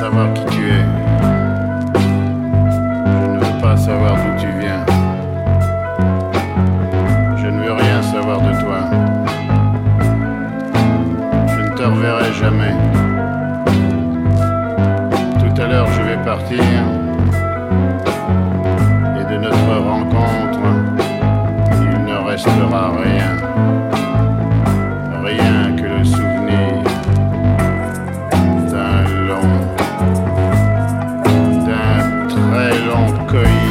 savoir qui tu es. Je ne veux pas savoir d'où tu viens. Je ne veux rien savoir de toi. Je ne te reverrai jamais. Tout à l'heure, je vais partir. Et de notre rencontre, il ne restera rien. nunca.